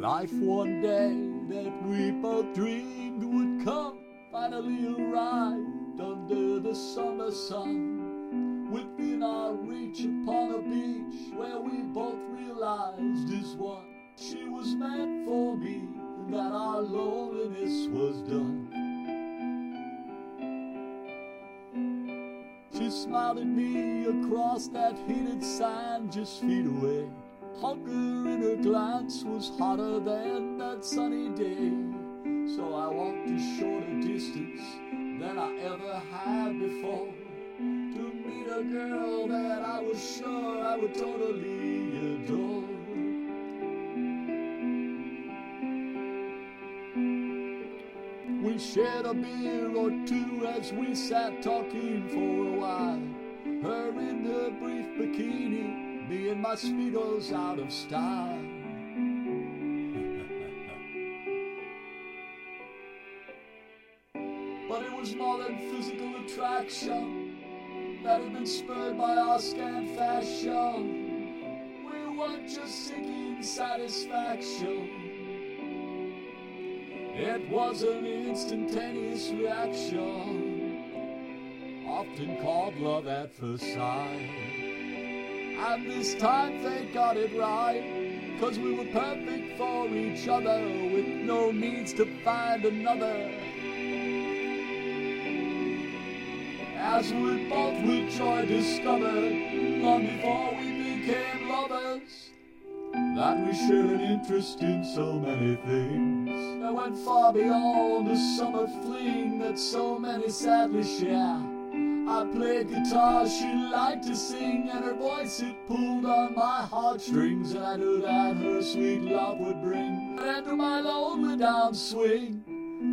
Life one day that we both dreamed would come finally arrived under the summer sun. Within our reach upon a beach where we both realized is one. She was meant for me, and that our loneliness was done. She smiled at me across that heated sand just feet away. Hunger in her glance was hotter than that sunny day. So I walked a shorter distance than I ever had before to meet a girl that I was sure I would totally adore. We shared a beer or two as we sat talking for a while. Her in her brief bikini, me and my speedos out of style. but it was more than physical attraction that had been spurred by our scant fashion. We weren't just seeking satisfaction. It was an instantaneous reaction, often called love at first sight. And this time they got it right, cause we were perfect for each other with no needs to find another. As we both with joy discovered, long before we became lovers, that we shared an interest in so many things that went far beyond the summer fling that so many sadly share. I played guitar, she liked to sing, and her voice it pulled on my heartstrings, and I knew that her sweet love would bring an end to my lonely downswing,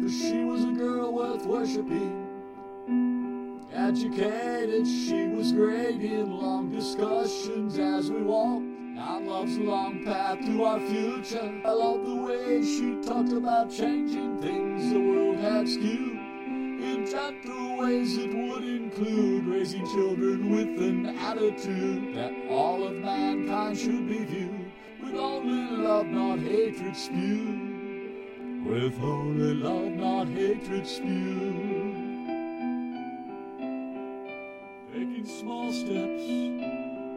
for she was a girl worth worshiping. Educated, she was great in long discussions as we walked down love's long path to our future. I loved the way she talked about changing things the world had skewed gentle ways it would include raising children with an attitude that all of mankind should be viewed with only love, not hatred spewed. With only love, not hatred spewed. Taking small steps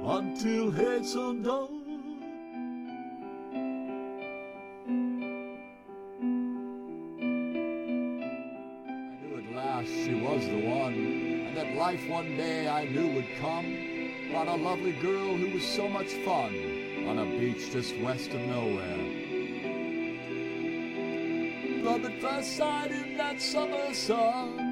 until hate's undone. She was the one, and that life one day I knew would come. Brought a lovely girl who was so much fun on a beach just west of nowhere. Love at first sight in that summer sun.